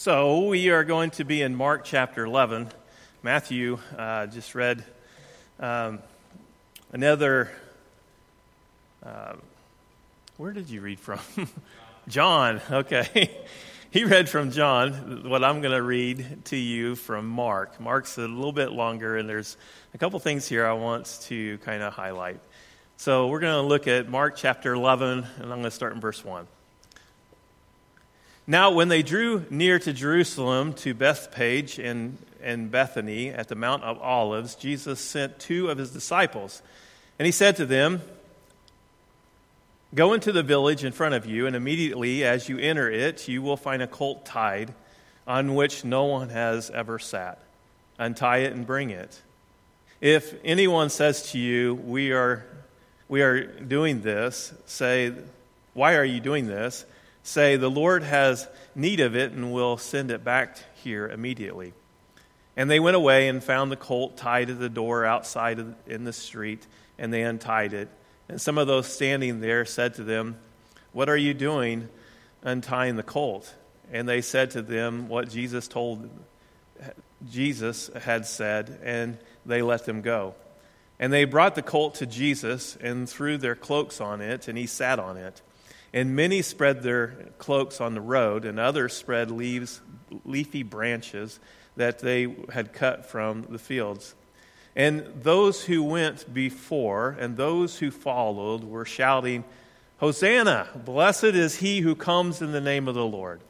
So, we are going to be in Mark chapter 11. Matthew uh, just read um, another. Uh, where did you read from? John, okay. he read from John, what I'm going to read to you from Mark. Mark's a little bit longer, and there's a couple things here I want to kind of highlight. So, we're going to look at Mark chapter 11, and I'm going to start in verse 1. Now, when they drew near to Jerusalem, to Bethphage and, and Bethany at the Mount of Olives, Jesus sent two of his disciples. And he said to them, Go into the village in front of you, and immediately as you enter it, you will find a colt tied on which no one has ever sat. Untie it and bring it. If anyone says to you, We are, we are doing this, say, Why are you doing this? Say, The Lord has need of it and will send it back here immediately. And they went away and found the colt tied to the door outside in the street, and they untied it. And some of those standing there said to them, What are you doing untying the colt? And they said to them what Jesus told Jesus had said, and they let them go. And they brought the colt to Jesus and threw their cloaks on it, and he sat on it. And many spread their cloaks on the road, and others spread leaves, leafy branches that they had cut from the fields. And those who went before and those who followed were shouting, Hosanna! Blessed is he who comes in the name of the Lord.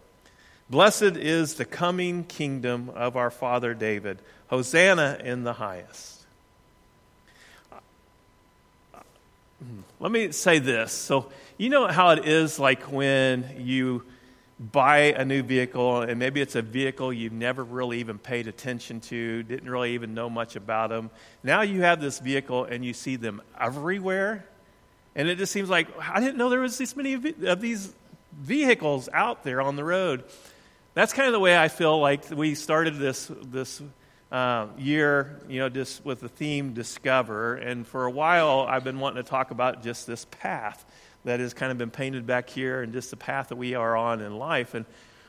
Blessed is the coming kingdom of our father David. Hosanna in the highest. Let me say this. So, you know how it is like when you buy a new vehicle and maybe it's a vehicle you've never really even paid attention to, didn't really even know much about them. Now you have this vehicle and you see them everywhere. And it just seems like I didn't know there was this many of these vehicles out there on the road. That's kind of the way I feel like we started this this uh, year, you know, just with the theme discover. And for a while, I've been wanting to talk about just this path that has kind of been painted back here and just the path that we are on in life. And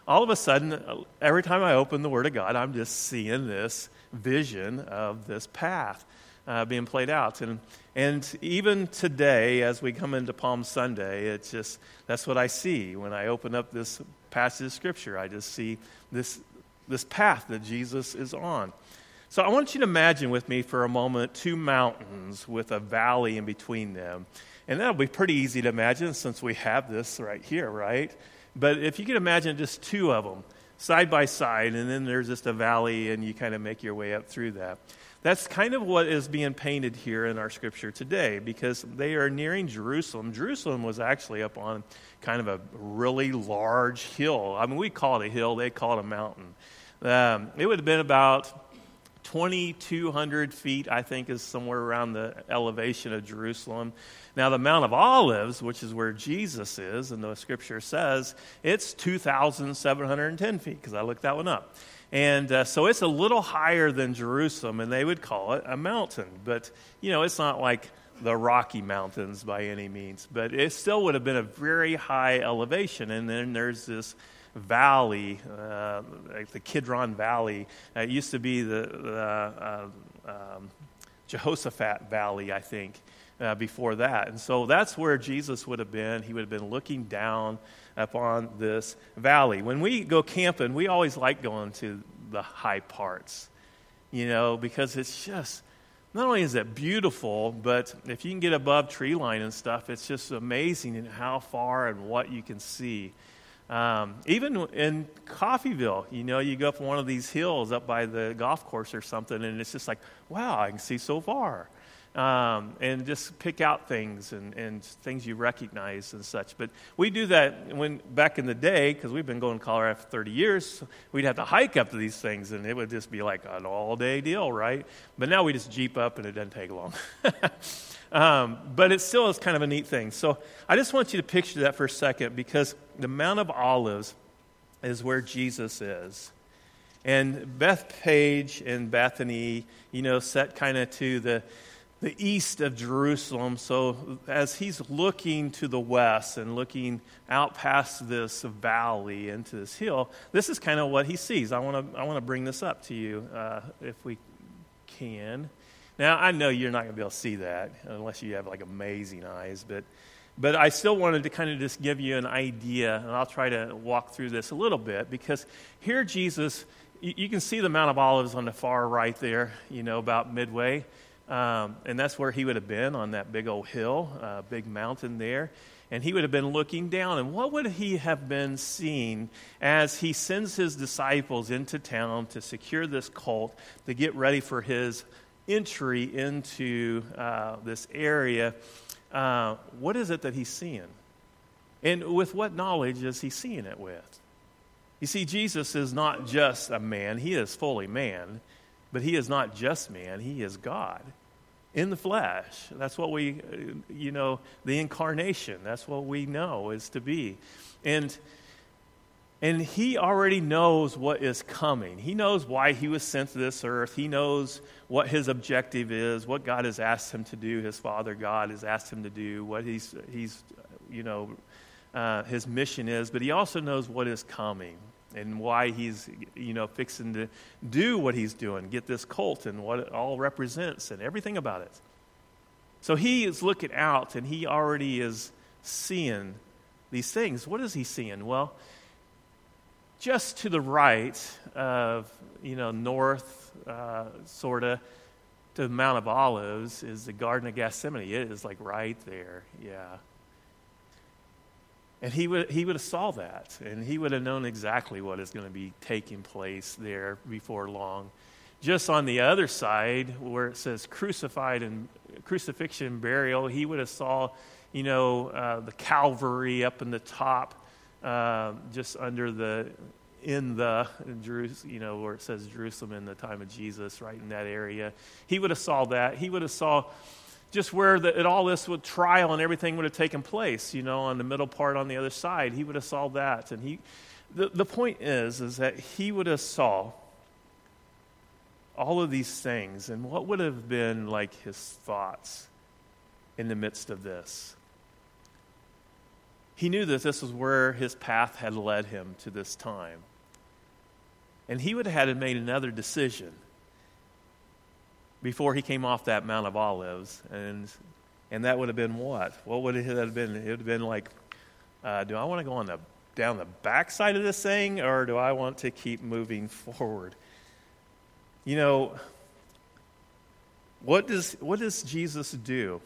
all of a sudden, every time I open the Word of God, I'm just seeing this vision of this path uh, being played out. And, and even today, as we come into Palm Sunday, it's just that's what I see when I open up this passage of Scripture. I just see this, this path that Jesus is on. So I want you to imagine with me for a moment two mountains with a valley in between them. And that'll be pretty easy to imagine since we have this right here, right? But if you can imagine just two of them side by side, and then there's just a valley, and you kind of make your way up through that. That's kind of what is being painted here in our scripture today because they are nearing Jerusalem. Jerusalem was actually up on kind of a really large hill. I mean, we call it a hill, they call it a mountain. Um, it would have been about 2,200 feet, I think, is somewhere around the elevation of Jerusalem. Now, the Mount of Olives, which is where Jesus is, and the scripture says, it's 2,710 feet, because I looked that one up. And uh, so it's a little higher than Jerusalem, and they would call it a mountain. But, you know, it's not like the Rocky Mountains by any means, but it still would have been a very high elevation. And then there's this valley, uh, like the Kidron Valley. Uh, it used to be the, the uh, um, Jehoshaphat Valley, I think, uh, before that. And so that's where Jesus would have been. He would have been looking down upon this valley. When we go camping, we always like going to the high parts, you know, because it's just not only is it beautiful, but if you can get above tree line and stuff, it's just amazing in how far and what you can see. Um, even in Coffeyville, you know, you go up one of these hills up by the golf course or something, and it's just like, wow, I can see so far. Um, and just pick out things and, and things you recognize and such. But we do that when back in the day, because we've been going to Colorado for 30 years, we'd have to hike up to these things, and it would just be like an all day deal, right? But now we just jeep up, and it doesn't take long. Um, but it still is kind of a neat thing. So I just want you to picture that for a second because the Mount of Olives is where Jesus is. And Bethphage and Bethany, you know, set kind of to the the east of Jerusalem. So, as he's looking to the west and looking out past this valley into this hill, this is kind of what he sees. I want to I want to bring this up to you, uh, if we can. Now, I know you're not going to be able to see that unless you have like amazing eyes, but but I still wanted to kind of just give you an idea, and I'll try to walk through this a little bit because here Jesus, you, can see the Mount of Olives on the far right there, you know, about midway. Um, and that's where he would have been on that big old hill, uh, big mountain there. And he would have been looking down. And what would he have been seeing as he sends his disciples into town to secure this colt to get ready for his entry into uh, this area? Uh, what is it that he's seeing? And with what knowledge is he seeing it with? You see, Jesus is not just a man, he is fully man, but he is not just man, he is God in the flesh. That's what we, you know, the incarnation. That's what we know is to be. And and he already knows what is coming. He knows why he was sent to this earth. He knows what his objective is, what God has asked him to do, his Father God has asked him to do, what he's, he's you know, uh, his mission is. But he also knows what is coming and why he's, you know, fixing to do what he's doing, get this cult and what it all represents and everything about it. So he is looking out and he already is seeing these things. What is he seeing? Well, just to the right of, you know, north, uh, sort of, to the Mount of Olives is the Garden of Gethsemane. It is like right there, yeah. And he would, he would have saw that, and he would have known exactly what is going to be taking place there before long. Just on the other side, where it says crucified and crucifixion burial, he would have saw, you know, uh, the Calvary up in the top, uh, just under the, in the, in Jerusalem, you know, where it says Jerusalem in the time of Jesus, right in that area. He would have saw that. He would have saw just where the, all this would trial and everything would have taken place, you know, on the middle part on the other side. He would have saw that. And he, the, the point is, is that he would have saw all of these things. And what would have been like his thoughts in the midst of this? He knew that this was where his path had led him to this time. And he would have had to made another decision before he came off that Mount of Olives. And, and that would have been what? What would it have been? It would have been like, uh, do I want to go on the, down the backside of this thing or do I want to keep moving forward? You know, what does, what does Jesus do?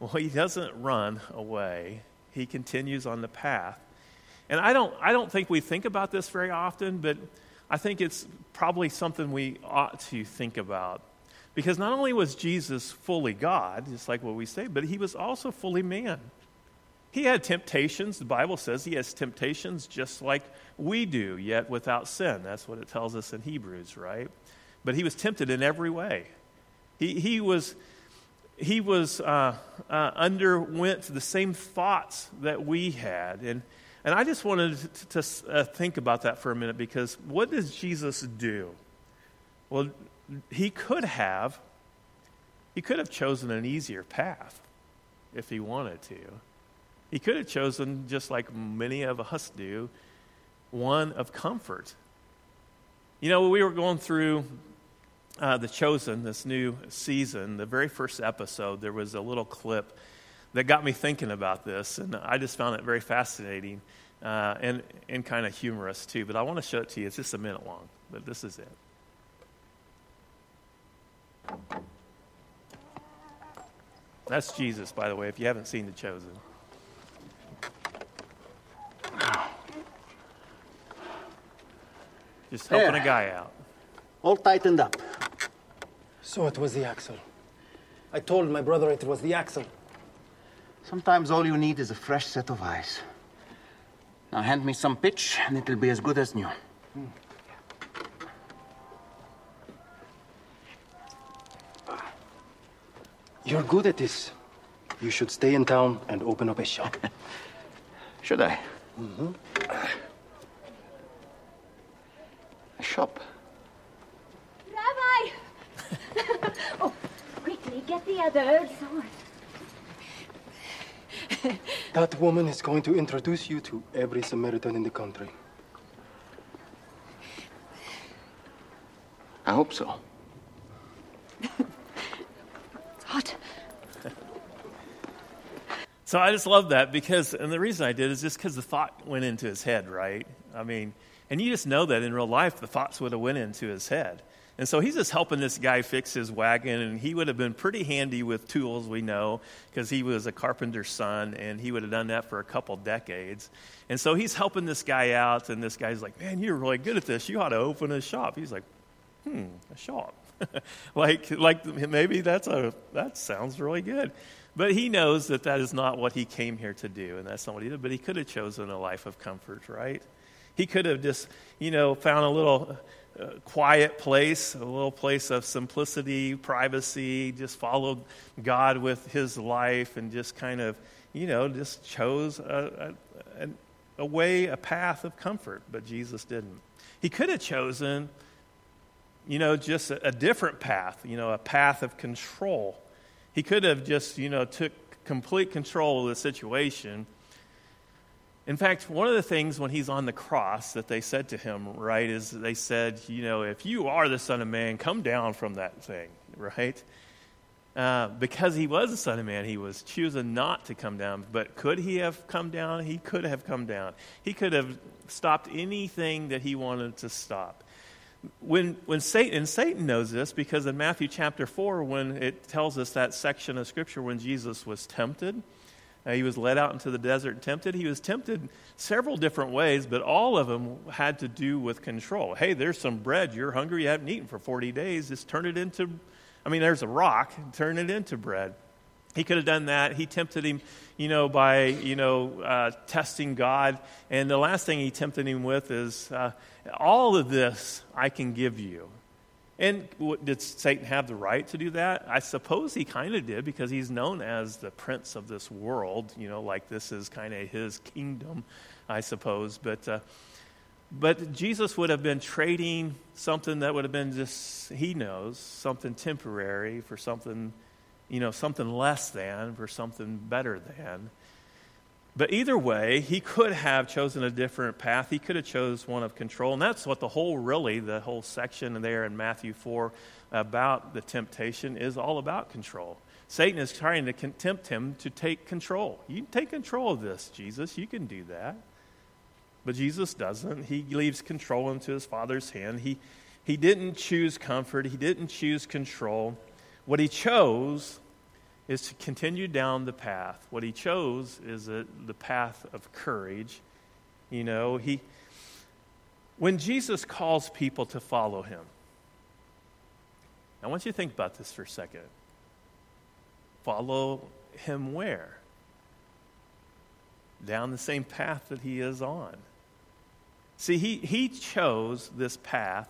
Well, he doesn't run away, he continues on the path. And I don't, I don't think we think about this very often, but I think it's probably something we ought to think about. Because not only was Jesus fully God, just like what we say, but he was also fully man. He had temptations. The Bible says he has temptations just like we do, yet without sin. That's what it tells us in Hebrews, right? But he was tempted in every way. He, he was, he was uh, uh, underwent the same thoughts that we had. And, and I just wanted to, to uh, think about that for a minute because what does Jesus do? Well, he could have he could have chosen an easier path if he wanted to. He could have chosen, just like many of us do, one of comfort. You know, we were going through uh, The Chosen, this new season, the very first episode, there was a little clip that got me thinking about this, and I just found it very fascinating uh, and, and kind of humorous too. But I want to show it to you. It's just a minute long, but this is it. That's Jesus, by the way, if you haven't seen The Chosen. Just helping a guy out. All tightened up. So it was the axle. I told my brother it was the axle. Sometimes all you need is a fresh set of eyes. Now hand me some pitch, and it'll be as good as new. Mm. You're good at this. You should stay in town and open up a shop. should I? Mm-hmm. A shop? Rabbi! quickly, the others. That woman is going to introduce you to every Samaritan in the country. I hope so. It's hot. So I just love that because, and the reason I did is just because the thought went into his head, right? I mean, and you just know that in real life, the thoughts would have went into his head. And so he's just helping this guy fix his wagon, and he would have been pretty handy with tools, we know, because he was a carpenter's son, and he would have done that for a couple decades. And so he's helping this guy out, and this guy's like, Man, you're really good at this. You ought to open a shop. He's like, Hmm, a shop. like, like maybe that's a, that sounds really good. But he knows that that is not what he came here to do, and that's not what he did. But he could have chosen a life of comfort, right? He could have just, you know, found a little quiet place, a little place of simplicity, privacy, just followed God with his life and just kind of, you know, just chose a, a, a way, a path of comfort. But Jesus didn't. He could have chosen, you know, just a, a different path, you know, a path of control. He could have just, you know, took complete control of the situation in fact, one of the things when he's on the cross that they said to him, right, is they said, you know, if you are the Son of Man, come down from that thing, right? Uh, because he was the Son of Man, he was choosing not to come down. But could he have come down? He could have come down. He could have stopped anything that he wanted to stop. When, when Satan, Satan knows this because in Matthew chapter 4, when it tells us that section of Scripture when Jesus was tempted, uh, he was led out into the desert and tempted. He was tempted several different ways, but all of them had to do with control. Hey, there's some bread. You're hungry. You haven't eaten for 40 days. Just turn it into, I mean, there's a rock. Turn it into bread. He could have done that. He tempted him, you know, by, you know, uh, testing God. And the last thing he tempted him with is, uh, all of this I can give you. And did Satan have the right to do that? I suppose he kind of did because he's known as the prince of this world. You know, like this is kind of his kingdom, I suppose. But, uh, but Jesus would have been trading something that would have been just, he knows, something temporary for something, you know, something less than for something better than. But either way, he could have chosen a different path. He could have chose one of control. And that's what the whole, really, the whole section there in Matthew 4 about the temptation is all about control. Satan is trying to tempt him to take control. You take control of this, Jesus. You can do that. But Jesus doesn't. He leaves control into his Father's hand. He, he didn't choose comfort, he didn't choose control. What he chose is to continue down the path. What he chose is a, the path of courage. You know, he when Jesus calls people to follow him. I want you to think about this for a second. Follow him where? Down the same path that he is on. See, he, he chose this path,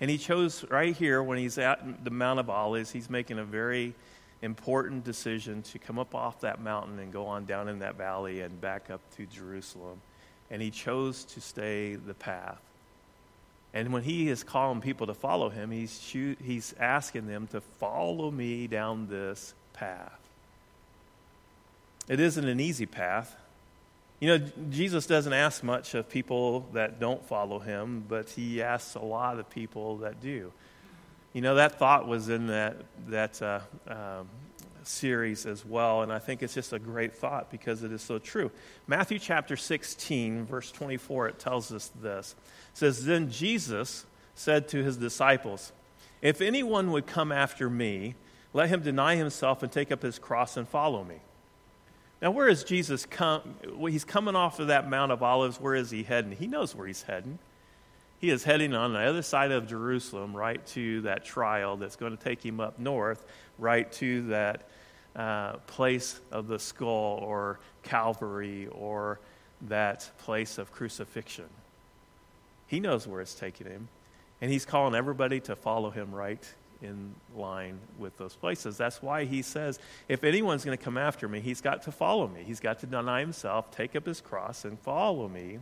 and he chose right here when he's at the Mount of Olives, he's making a very important decision to come up off that mountain and go on down in that valley and back up to Jerusalem. And he chose to stay the path. And when he is calling people to follow him, he's, he's asking them to follow me down this path. It isn't an easy path. You know, Jesus doesn't ask much of people that don't follow him, but he asks a lot of people that do. You know, that thought was in that, that uh, um, series as well, and I think it's just a great thought because it is so true. Matthew chapter 16, verse 24, it tells us this. It says, Then Jesus said to his disciples, If anyone would come after me, let him deny himself and take up his cross and follow me. Now, where is Jesus come? Well, he's coming off of that Mount of Olives. Where is he heading? He knows where he's heading. He is heading on the other side of Jerusalem, right to that trial that's going to take him up north, right to that uh, place of the skull or Calvary or that place of crucifixion. He knows where it's taking him, and he's calling everybody to follow him right in line with those places. That's why he says, if anyone's going to come after me, he's got to follow me. He's got to deny himself, take up his cross, and follow me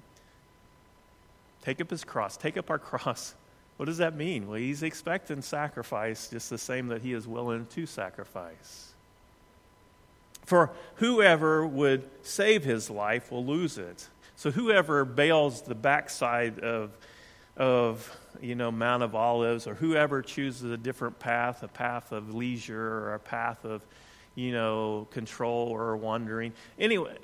take up his cross, take up our cross What does that mean? Well, he's expecting sacrifice just the same that he is willing to sacrifice. For whoever would save his life will lose it. So whoever bails the backside of, of you know, Mount of Olives, or whoever chooses a different path, a path of leisure or a path of, you know, control or wandering. Anyway,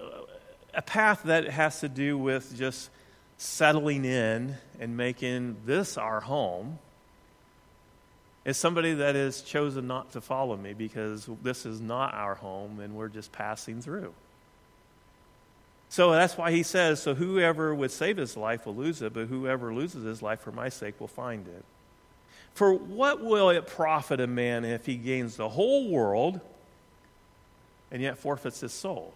a path that has to do with just settling in and making this our home is somebody that has chosen not to follow me because this is not our home and we're just passing through. So that's why he says, So whoever would save his life will lose it, but whoever loses his life for my sake will find it. For what will it profit a man if he gains the whole world and yet forfeits his soul?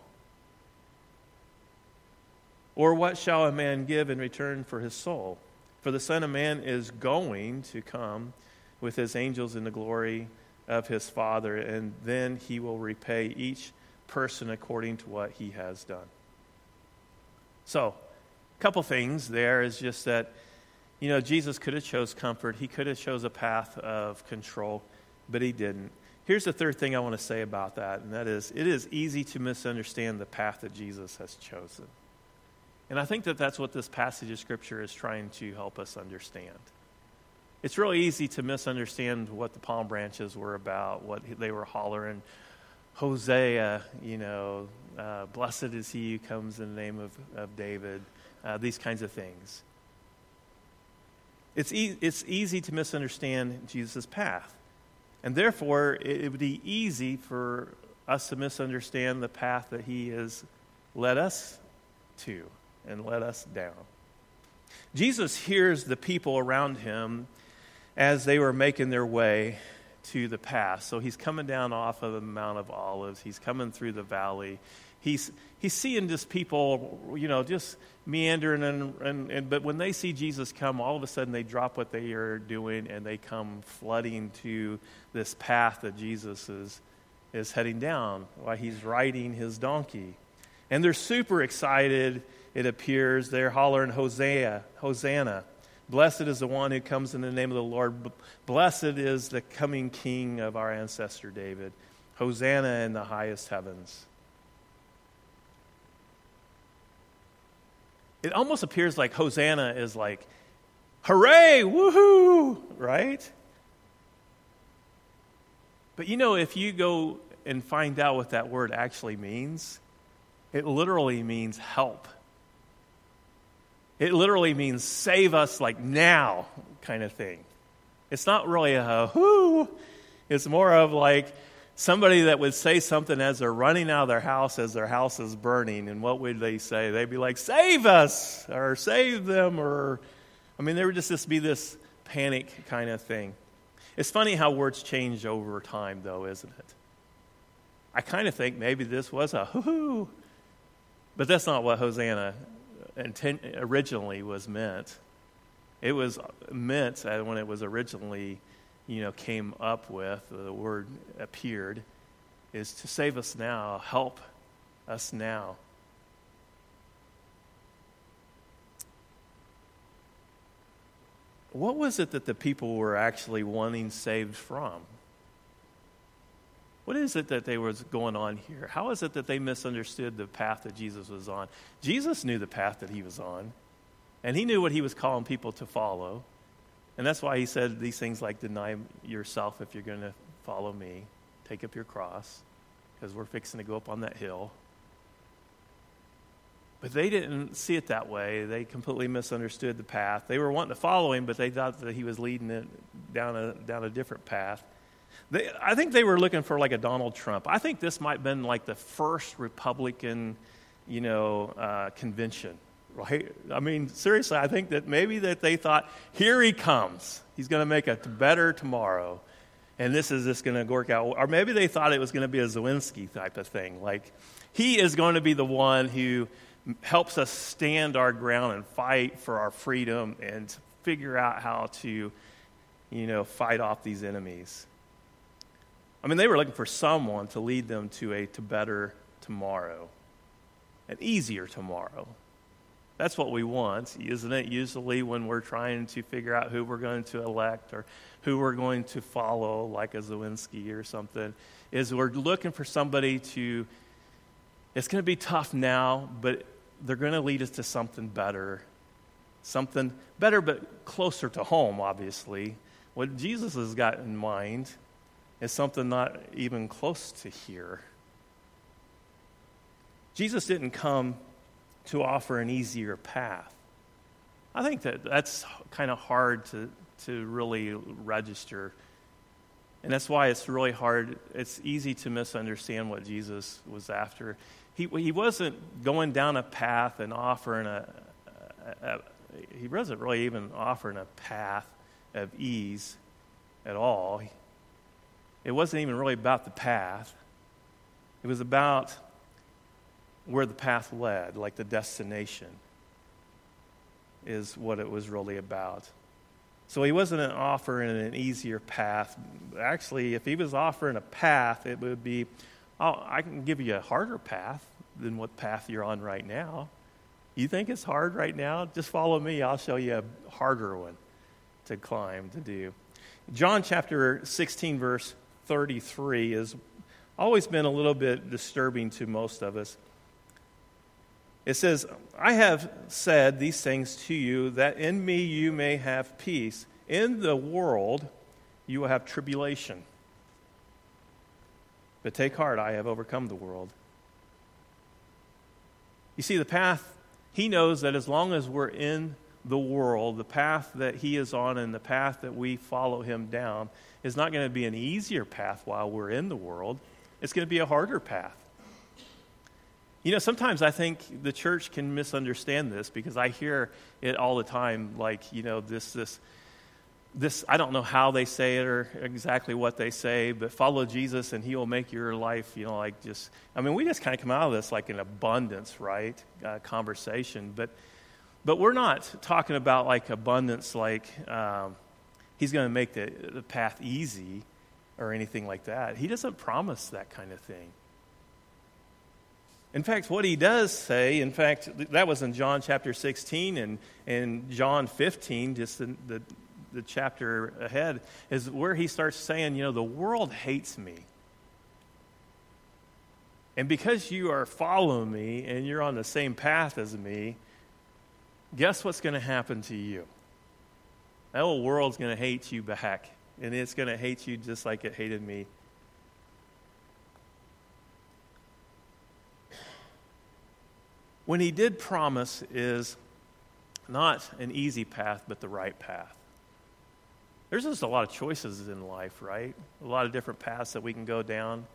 Or what shall a man give in return for his soul? For the Son of Man is going to come with his angels in the glory of his Father, and then he will repay each person according to what he has done. So, a couple things there is just that, you know, Jesus could have chose comfort. He could have chose a path of control, but he didn't. Here's the third thing I want to say about that, and that is it is easy to misunderstand the path that Jesus has chosen. And I think that that's what this passage of Scripture is trying to help us understand. It's really easy to misunderstand what the palm branches were about, what they were hollering. Hosea, you know, uh, blessed is he who comes in the name of, of David, uh, these kinds of things. It's, e- it's easy to misunderstand Jesus' path. And therefore, it, it would be easy for us to misunderstand the path that he has led us to and let us down. Jesus hears the people around him as they were making their way to the pass. So he's coming down off of the Mount of Olives. He's coming through the valley. He's, he's seeing just people, you know, just meandering. And, and, and, but when they see Jesus come, all of a sudden they drop what they are doing and they come flooding to this path that Jesus is, is heading down while he's riding his donkey. And they're super excited it appears they're hollering Hosea, Hosanna. Blessed is the one who comes in the name of the Lord. Blessed is the coming king of our ancestor David. Hosanna in the highest heavens. It almost appears like Hosanna is like, hooray, woohoo, right? But you know, if you go and find out what that word actually means, it literally means help. It literally means save us like now kind of thing. It's not really a whoo. It's more of like somebody that would say something as they're running out of their house as their house is burning. And what would they say? They'd be like, save us or save them or, I mean, there would just, just be this panic kind of thing. It's funny how words change over time, though, isn't it? I kind of think maybe this was a hoo, but that's not what Hosanna originally was meant. It was meant when it was originally, you know, came up with, the word appeared, is to save us now, help us now. What was it that the people were actually wanting saved from? What is it that they was going on here? How is it that they misunderstood the path that Jesus was on? Jesus knew the path that he was on, and he knew what he was calling people to follow. And that's why he said these things like deny yourself if you're going to follow me, take up your cross, because we're fixing to go up on that hill. But they didn't see it that way. They completely misunderstood the path. They were wanting to follow him, but they thought that he was leading it down a, down a different path. They, I think they were looking for like a Donald Trump. I think this might have been like the first Republican, you know, uh, convention. Right? I mean, seriously, I think that maybe that they thought, here he comes. He's going to make a better tomorrow. And this is just going to work out. Or maybe they thought it was going to be a Zelensky type of thing. Like, he is going to be the one who helps us stand our ground and fight for our freedom and figure out how to, you know, fight off these enemies. I mean, they were looking for someone to lead them to a to better tomorrow, an easier tomorrow. That's what we want, isn't it? Usually, when we're trying to figure out who we're going to elect or who we're going to follow, like a Zawinski or something, is we're looking for somebody to. It's going to be tough now, but they're going to lead us to something better. Something better, but closer to home, obviously. What Jesus has got in mind is something not even close to here. Jesus didn't come to offer an easier path. I think that that's kind of hard to, to really register. And that's why it's really hard. It's easy to misunderstand what Jesus was after. He, he wasn't going down a path and offering a, a, a he wasn't really even offering a path of ease at all. It wasn't even really about the path. It was about where the path led, like the destination, is what it was really about. So he wasn't offering an easier path. Actually, if he was offering a path, it would be, oh, I can give you a harder path than what path you're on right now. You think it's hard right now? Just follow me. I'll show you a harder one to climb, to do. John chapter 16, verse 33 has always been a little bit disturbing to most of us. It says, I have said these things to you that in me you may have peace. In the world you will have tribulation. But take heart, I have overcome the world. You see, the path, he knows that as long as we're in the world, the path that he is on and the path that we follow him down is not going to be an easier path while we're in the world. It's going to be a harder path. You know, sometimes I think the church can misunderstand this because I hear it all the time like, you know, this, this, this, I don't know how they say it or exactly what they say, but follow Jesus and he will make your life, you know, like just, I mean, we just kind of come out of this like an abundance, right? Uh, conversation. But, but we're not talking about like abundance, like um, he's going to make the, the path easy or anything like that. He doesn't promise that kind of thing. In fact, what he does say, in fact, that was in John chapter 16 and, and John 15, just the, the, the chapter ahead, is where he starts saying, you know, the world hates me. And because you are following me and you're on the same path as me, guess what's going to happen to you? That whole world's going to hate you back. And it's going to hate you just like it hated me when he did promise is not an easy path, but the right path. There's just a lot of choices in life, right? A lot of different paths that we can go down.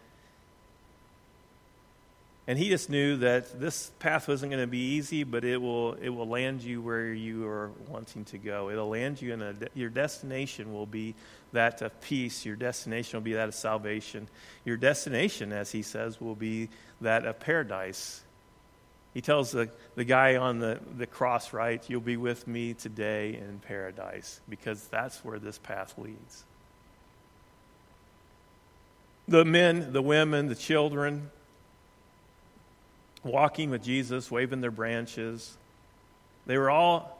And he just knew that this path wasn't going to be easy, but it will, it will land you where you are wanting to go. It'll land you in a, your destination will be that of peace. Your destination will be that of salvation. Your destination, as he says, will be that of paradise. He tells the, the guy on the, the cross, right, you'll be with me today in paradise, because that's where this path leads. The men, the women, the children, walking with Jesus, waving their branches, they were all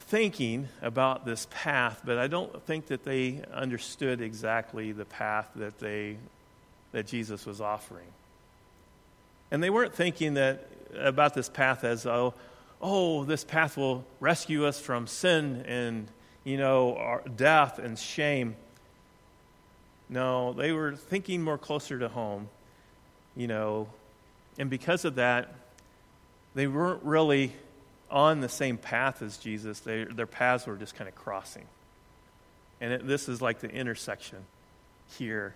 thinking about this path, but I don't think that they understood exactly the path that, they, that Jesus was offering. And they weren't thinking that about this path as, oh, oh, this path will rescue us from sin and, you know, death and shame. No, they were thinking more closer to home, you know, and because of that, they weren't really on the same path as Jesus. They, their paths were just kind of crossing. And it, this is like the intersection here.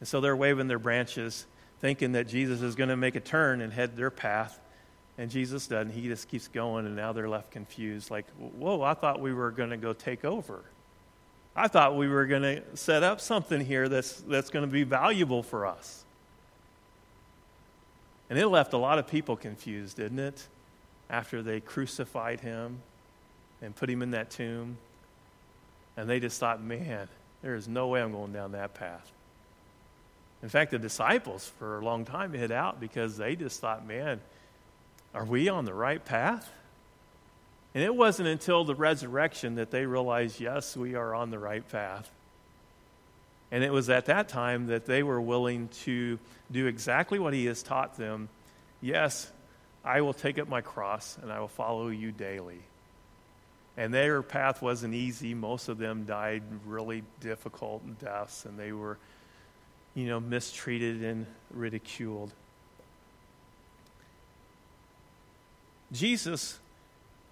And so they're waving their branches thinking that Jesus is going to make a turn and head their path. And Jesus doesn't. He just keeps going, and now they're left confused. Like, whoa, I thought we were going to go take over. I thought we were going to set up something here that's, that's going to be valuable for us. And it left a lot of people confused, didn't it? After they crucified him and put him in that tomb. And they just thought, man, there is no way I'm going down that path. In fact, the disciples for a long time hid out because they just thought, man, Are we on the right path? And it wasn't until the resurrection that they realized, yes, we are on the right path. And it was at that time that they were willing to do exactly what he has taught them. Yes, I will take up my cross and I will follow you daily. And their path wasn't easy. Most of them died really difficult deaths, and they were, you know, mistreated and ridiculed. Jesus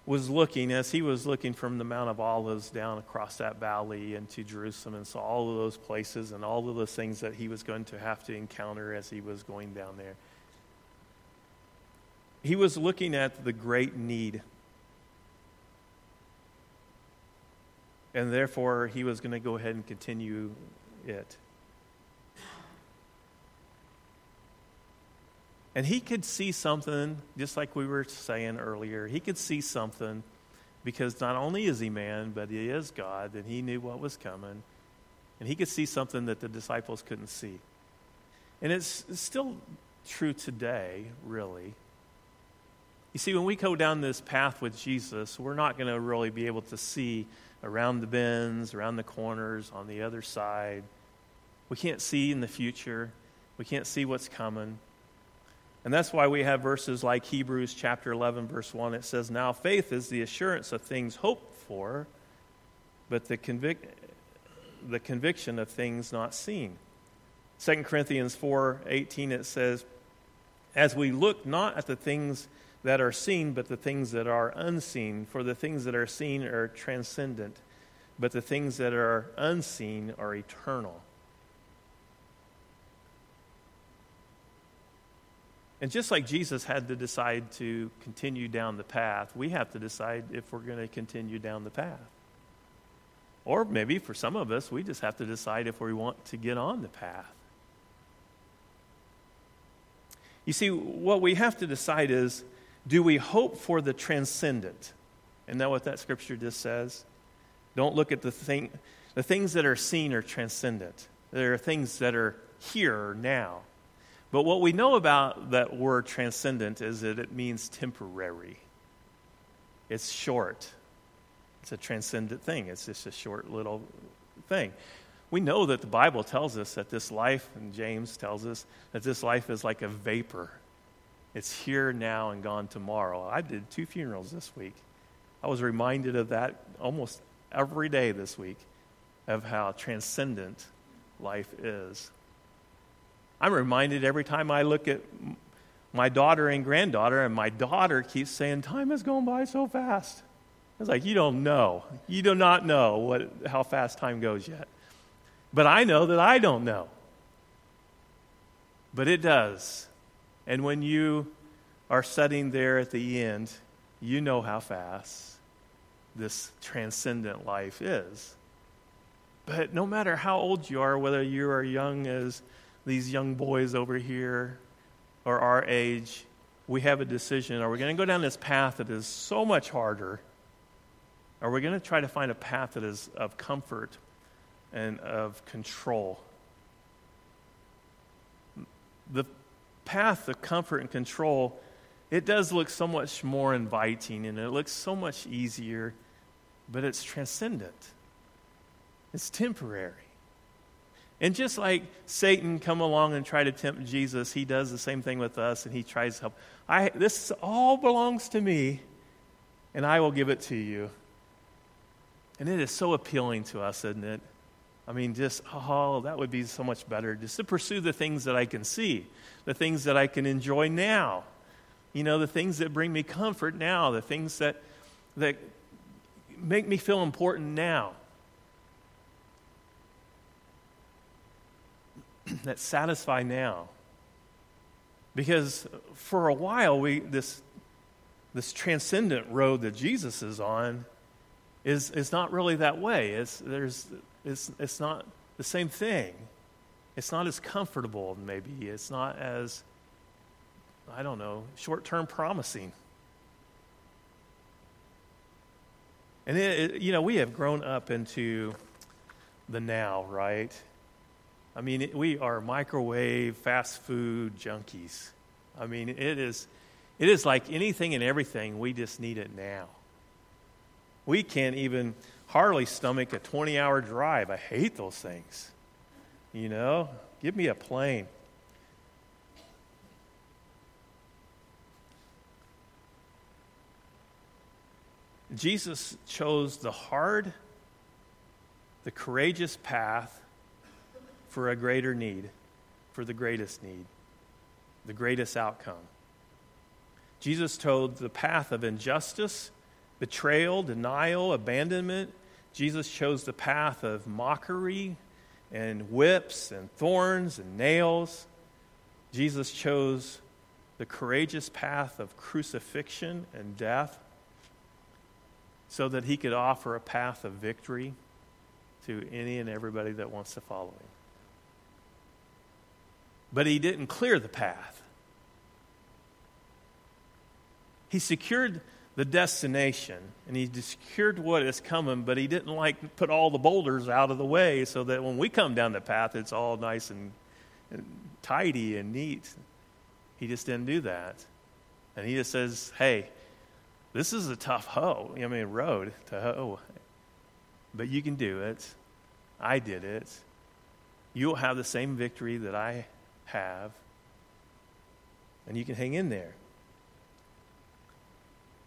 was looking, as he was looking from the Mount of Olives down across that valley into Jerusalem and saw all of those places and all of those things that he was going to have to encounter as he was going down there. He was looking at the great need. And therefore, he was going to go ahead and continue it. And he could see something, just like we were saying earlier. He could see something because not only is he man, but he is God, and he knew what was coming. And he could see something that the disciples couldn't see. And it's, still true today, really. You see, when we go down this path with Jesus, we're not going to really be able to see around the bends, around the corners, on the other side. We can't see in the future, we can't see what's coming. And that's why we have verses like Hebrews chapter 11, verse 1. It says, Now faith is the assurance of things hoped for, but the, convic- the conviction of things not seen. 2 Corinthians 4 18, it says, As we look not at the things that are seen, but the things that are unseen, for the things that are seen are transcendent, but the things that are unseen are eternal. And just like Jesus had to decide to continue down the path, we have to decide if we're going to continue down the path. Or maybe for some of us, we just have to decide if we want to get on the path. You see, what we have to decide is do we hope for the transcendent? Isn't that what that scripture just says? Don't look at the thing, the things that are seen are transcendent. There are things that are here now. But what we know about that word transcendent is that it means temporary. It's short. It's a transcendent thing. It's just a short little thing. We know that the Bible tells us that this life, and James tells us that this life is like a vapor. It's here now and gone tomorrow. I did two funerals this week. I was reminded of that almost every day this week of how transcendent life is. I'm reminded every time I look at my daughter and granddaughter, and my daughter keeps saying, Time has gone by so fast. I was like, You don't know. You do not know what, how fast time goes yet. But I know that I don't know. But it does. And when you are sitting there at the end, you know how fast this transcendent life is. But no matter how old you are, whether you are young as these young boys over here or our age, we have a decision. Are we going to go down this path that is so much harder? Are we going to try to find a path that is of comfort and of control? The path of comfort and control, it does look so much more inviting and it looks so much easier, but it's transcendent. It's temporary. And just like Satan come along and try to tempt Jesus, he does the same thing with us and he tries to help. I, this all belongs to me and I will give it to you. And it is so appealing to us, isn't it? I mean, just, oh, that would be so much better just to pursue the things that I can see, the things that I can enjoy now, you know, the things that bring me comfort now, the things that, that make me feel important now. that satisfy now. Because for a while, we, this, this transcendent road that Jesus is on is, is not really that way. It's, there's, it's, it's not the same thing. It's not as comfortable, maybe. It's not as, I don't know, short term promising. And, it, it, you know, we have grown up into the now, right? I mean, we are microwave, fast food junkies. I mean, it is, It is like anything and everything, we just need it now. We can't even hardly stomach a 20 hour drive. I hate those things. You know, give me a plane. Jesus chose the hard, the courageous path for a greater need, for the greatest need, the greatest outcome. Jesus told the path of injustice, betrayal, denial, abandonment. Jesus chose the path of mockery and whips and thorns and nails. Jesus chose the courageous path of crucifixion and death so that he could offer a path of victory to any and everybody that wants to follow him. But he didn't clear the path. He secured the destination and he secured what is coming, but he didn't like put all the boulders out of the way so that when we come down the path, it's all nice and, and tidy and neat. He just didn't do that. And he just says, hey, this is a tough hoe, I mean, road to hoe. But you can do it. I did it. You'll have the same victory that I have. And you can hang in there.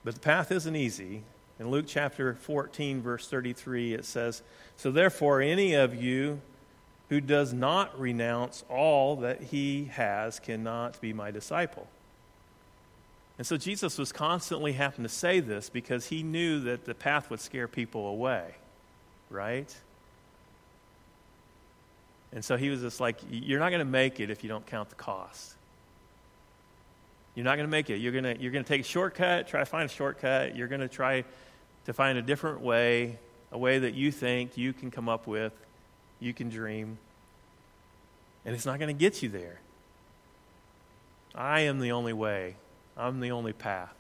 But the path isn't easy. In Luke chapter 14, verse 33, it says, So therefore, any of you who does not renounce all that he has cannot be my disciple. And so Jesus was constantly having to say this because he knew that the path would scare people away, right? And so he was just like, You're not going to make it if you don't count the cost. You're not going to make it. You're going to, you're to take a shortcut, try to find a shortcut. You're going to try to find a different way, a way that you think you can come up with, you can dream. And it's not going to get you there. I am the only way, I'm the only path.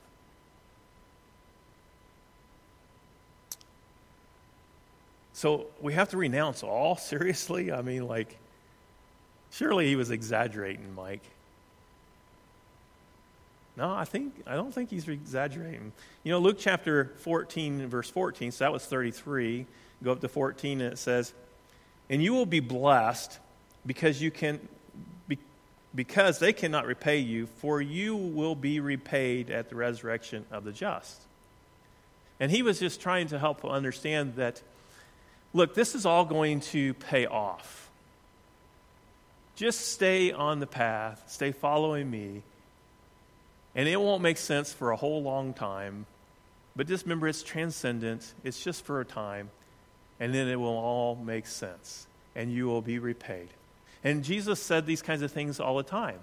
So we have to renounce all, seriously? I mean, like, surely he was exaggerating, Mike. No, I think I don't think he's exaggerating. You know, Luke chapter 14, verse 14, so that was 33. Go up to 14 and it says, And you will be blessed because you can because they cannot repay you, for you will be repaid at the resurrection of the just. And he was just trying to help understand that look, this is all going to pay off. Just stay on the path, stay following me, and it won't make sense for a whole long time. But just remember, it's transcendent, it's just for a time, and then it will all make sense, and you will be repaid. And Jesus said these kinds of things all the time.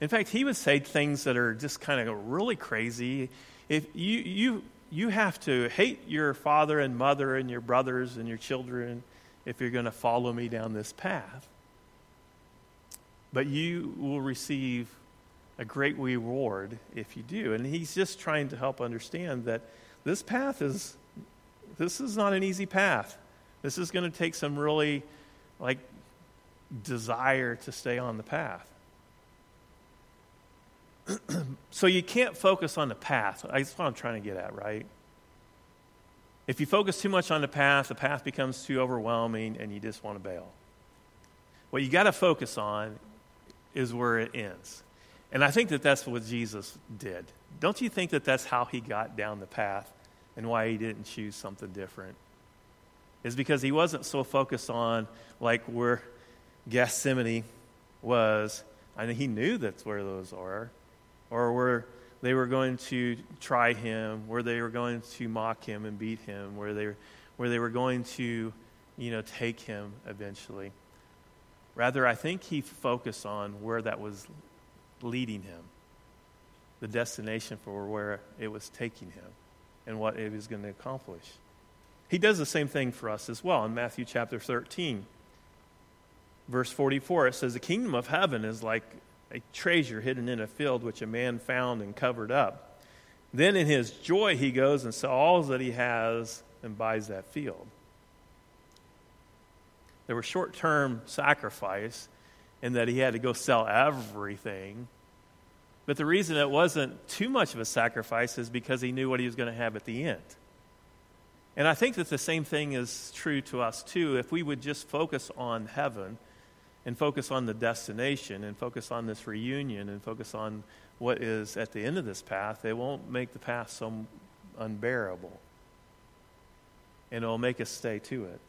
In fact, he would say things that are just kind of really crazy. If you, you, you have to hate your father and mother and your brothers and your children if you're going to follow me down this path. But you will receive a great reward if you do. And he's just trying to help understand that this path is this is not an easy path. This is going to take some really like desire to stay on the path. so you can't focus on the path. That's what I'm trying to get at, right? If you focus too much on the path, the path becomes too overwhelming and you just want to bail. What you got to focus on is where it ends. And I think that that's what Jesus did. Don't you think that that's how he got down the path and why he didn't choose something different? Is because he wasn't so focused on like where Gethsemane was. I mean, he knew that's where those are, or where they were going to try him, where they were going to mock him and beat him, where they, where they were going to, you know, take him eventually. Rather, I think he focused on where that was leading him, the destination for where it was taking him, and what it was going to accomplish. He does the same thing for us as well in Matthew chapter 13. Verse 44, it says, The kingdom of heaven is like a treasure hidden in a field which a man found and covered up. Then in his joy, he goes and sells all that he has and buys that field. There was short term sacrifice in that he had to go sell everything But the reason it wasn't too much of a sacrifice is because he knew what he was going to have at the end. And I think that the same thing is true to us too. If we would just focus on heaven and focus on the destination and focus on this reunion and focus on what is at the end of this path, it won't make the path so unbearable. And it will make us stay to it.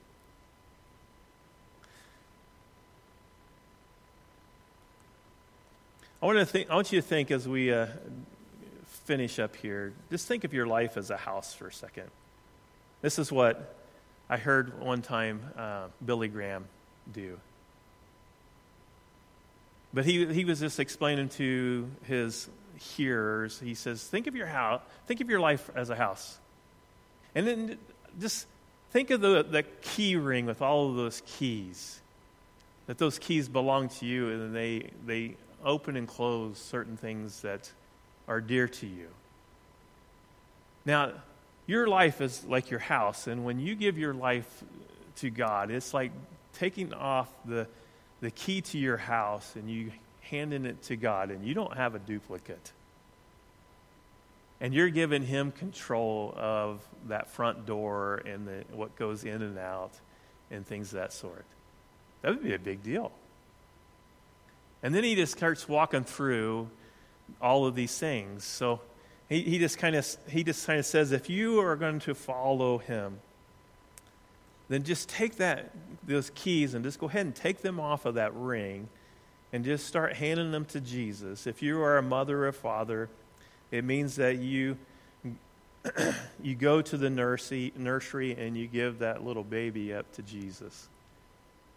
I want, to think, I want you to think as we uh, finish up here, just think of your life as a house for a second. This is what I heard one time uh, Billy Graham do. But he, he was just explaining to his hearers, he says, think of your house, think of your life as a house. And then just think of the, the key ring with all of those keys. That those keys belong to you and they, they open and close certain things that are dear to you. Now, your life is like your house, and when you give your life to God, it's like taking off the, the key to your house and you handing it to God, and you don't have a duplicate. And you're giving Him control of that front door and the, what goes in and out and things of that sort. That would be a big deal. And then he just starts walking through all of these things. So he, he just kind of he just kind of says, if you are going to follow him, then just take that those keys and just go ahead and take them off of that ring and just start handing them to Jesus. If you are a mother or a father, it means that you you go to the nursery, nursery and you give that little baby up to Jesus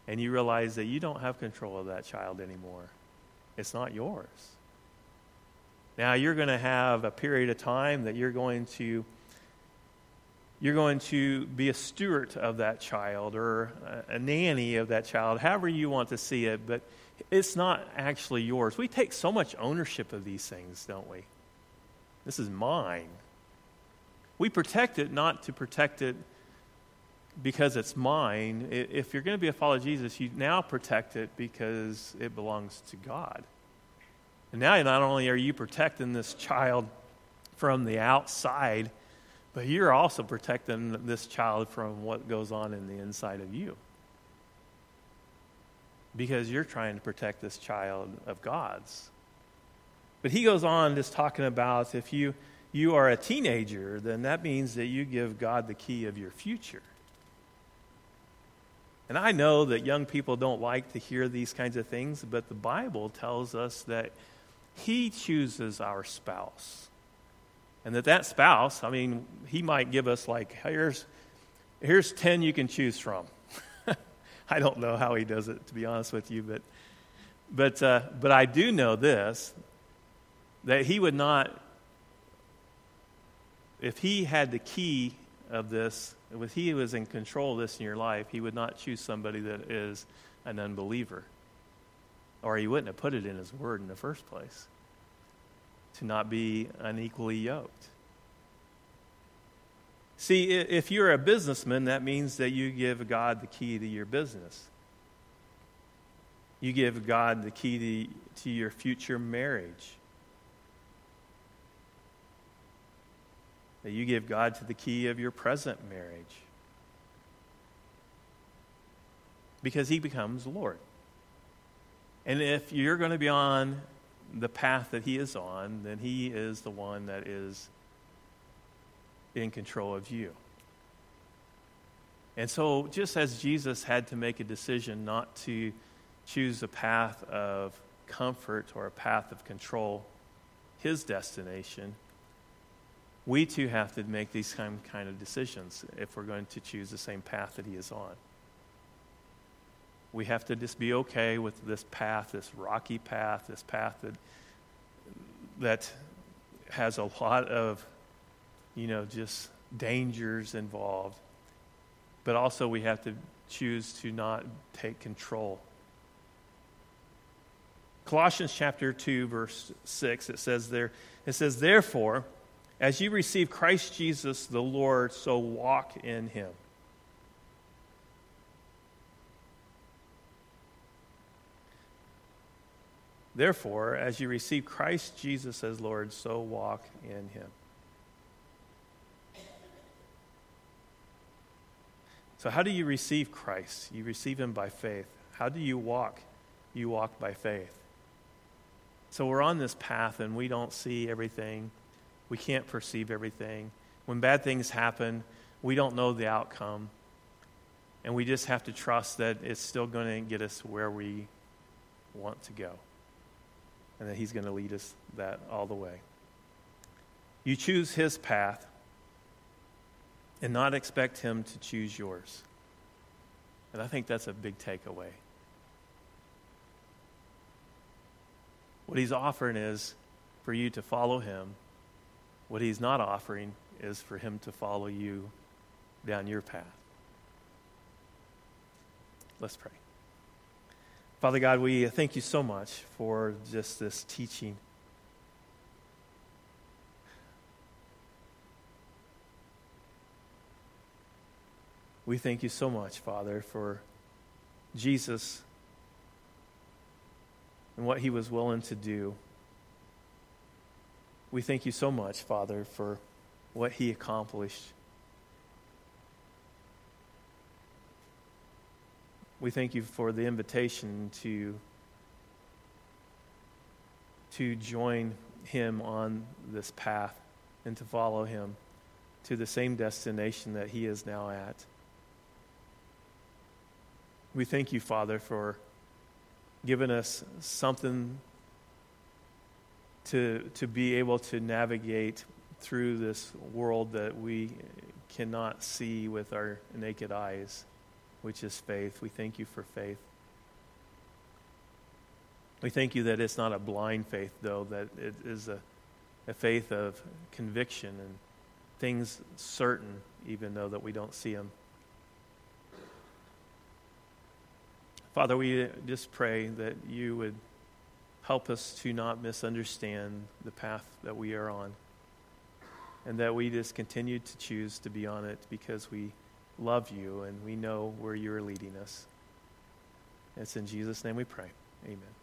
and you realize that you don't have control of that child anymore. It's not yours. Now you're going to have a period of time that you're going to you're going to be a steward of that child or a, nanny of that child, however you want to see it, but it's not actually yours. We take so much ownership of these things, don't we? This is mine. We protect it not to protect it because it's mine, if you're going to be a follower of Jesus, you now protect it because it belongs to God. And now not only are you protecting this child from the outside, but you're also protecting this child from what goes on in the inside of you. Because you're trying to protect this child of God's. But he goes on just talking about if you, you are a teenager, then that means that you give God the key of your future. And I know that young people don't like to hear these kinds of things, but the Bible tells us that He chooses our spouse. And that that spouse, I mean, He might give us like, here's, here's 10 you can choose from. I don't know how He does it, to be honest with you, but, but, uh, but I do know this that He would not, if He had the key of this, if he was in control of this in your life, he would not choose somebody that is an unbeliever. Or he wouldn't have put it in his word in the first place to not be unequally yoked. See, if you're a businessman, that means that you give God the key to your business. You give God the key to, to your future marriage. that you give God to the key of your present marriage. Because he becomes Lord. And if you're going to be on the path that he is on, then he is the one that is in control of you. And so, just as Jesus had to make a decision not to choose a path of comfort or a path of control, his destination, we too have to make these kind of decisions if we're going to choose the same path that he is on. We have to just be okay with this path, this rocky path, this path that, that has a lot of, you know, just dangers involved. But also, we have to choose to not take control. Colossians chapter 2, verse 6, it says there, it says, Therefore, as you receive Christ Jesus the Lord, so walk in him. Therefore, as you receive Christ Jesus as Lord, so walk in him. So, how do you receive Christ? You receive him by faith. How do you walk? You walk by faith. So, we're on this path and we don't see everything, we can't perceive everything. When bad things happen, we don't know the outcome. And we just have to trust that it's still going to get us where we want to go and that He's going to lead us that all the way. You choose His path and not expect Him to choose yours. And I think that's a big takeaway. What He's offering is for you to follow Him. What He's not offering is for Him to follow you down your path. Let's pray. Father God, we thank you so much for just this teaching. We thank you so much, Father, for Jesus and what he was willing to do. We thank you so much, Father, for what he accomplished we thank you for the invitation to, to join him on this path and to follow him to the same destination that he is now at. We thank you, Father, for giving us something to, to be able to navigate through this world that we cannot see with our naked eyes which is faith. We thank you for faith. We thank you that it's not a blind faith, though, that it is a, a faith of conviction and things certain, even though that we don't see them. Father, we just pray that you would help us to not misunderstand the path that we are on, and that we just continue to choose to be on it because we love you and we know where you're leading us. It's in Jesus' name we pray. Amen.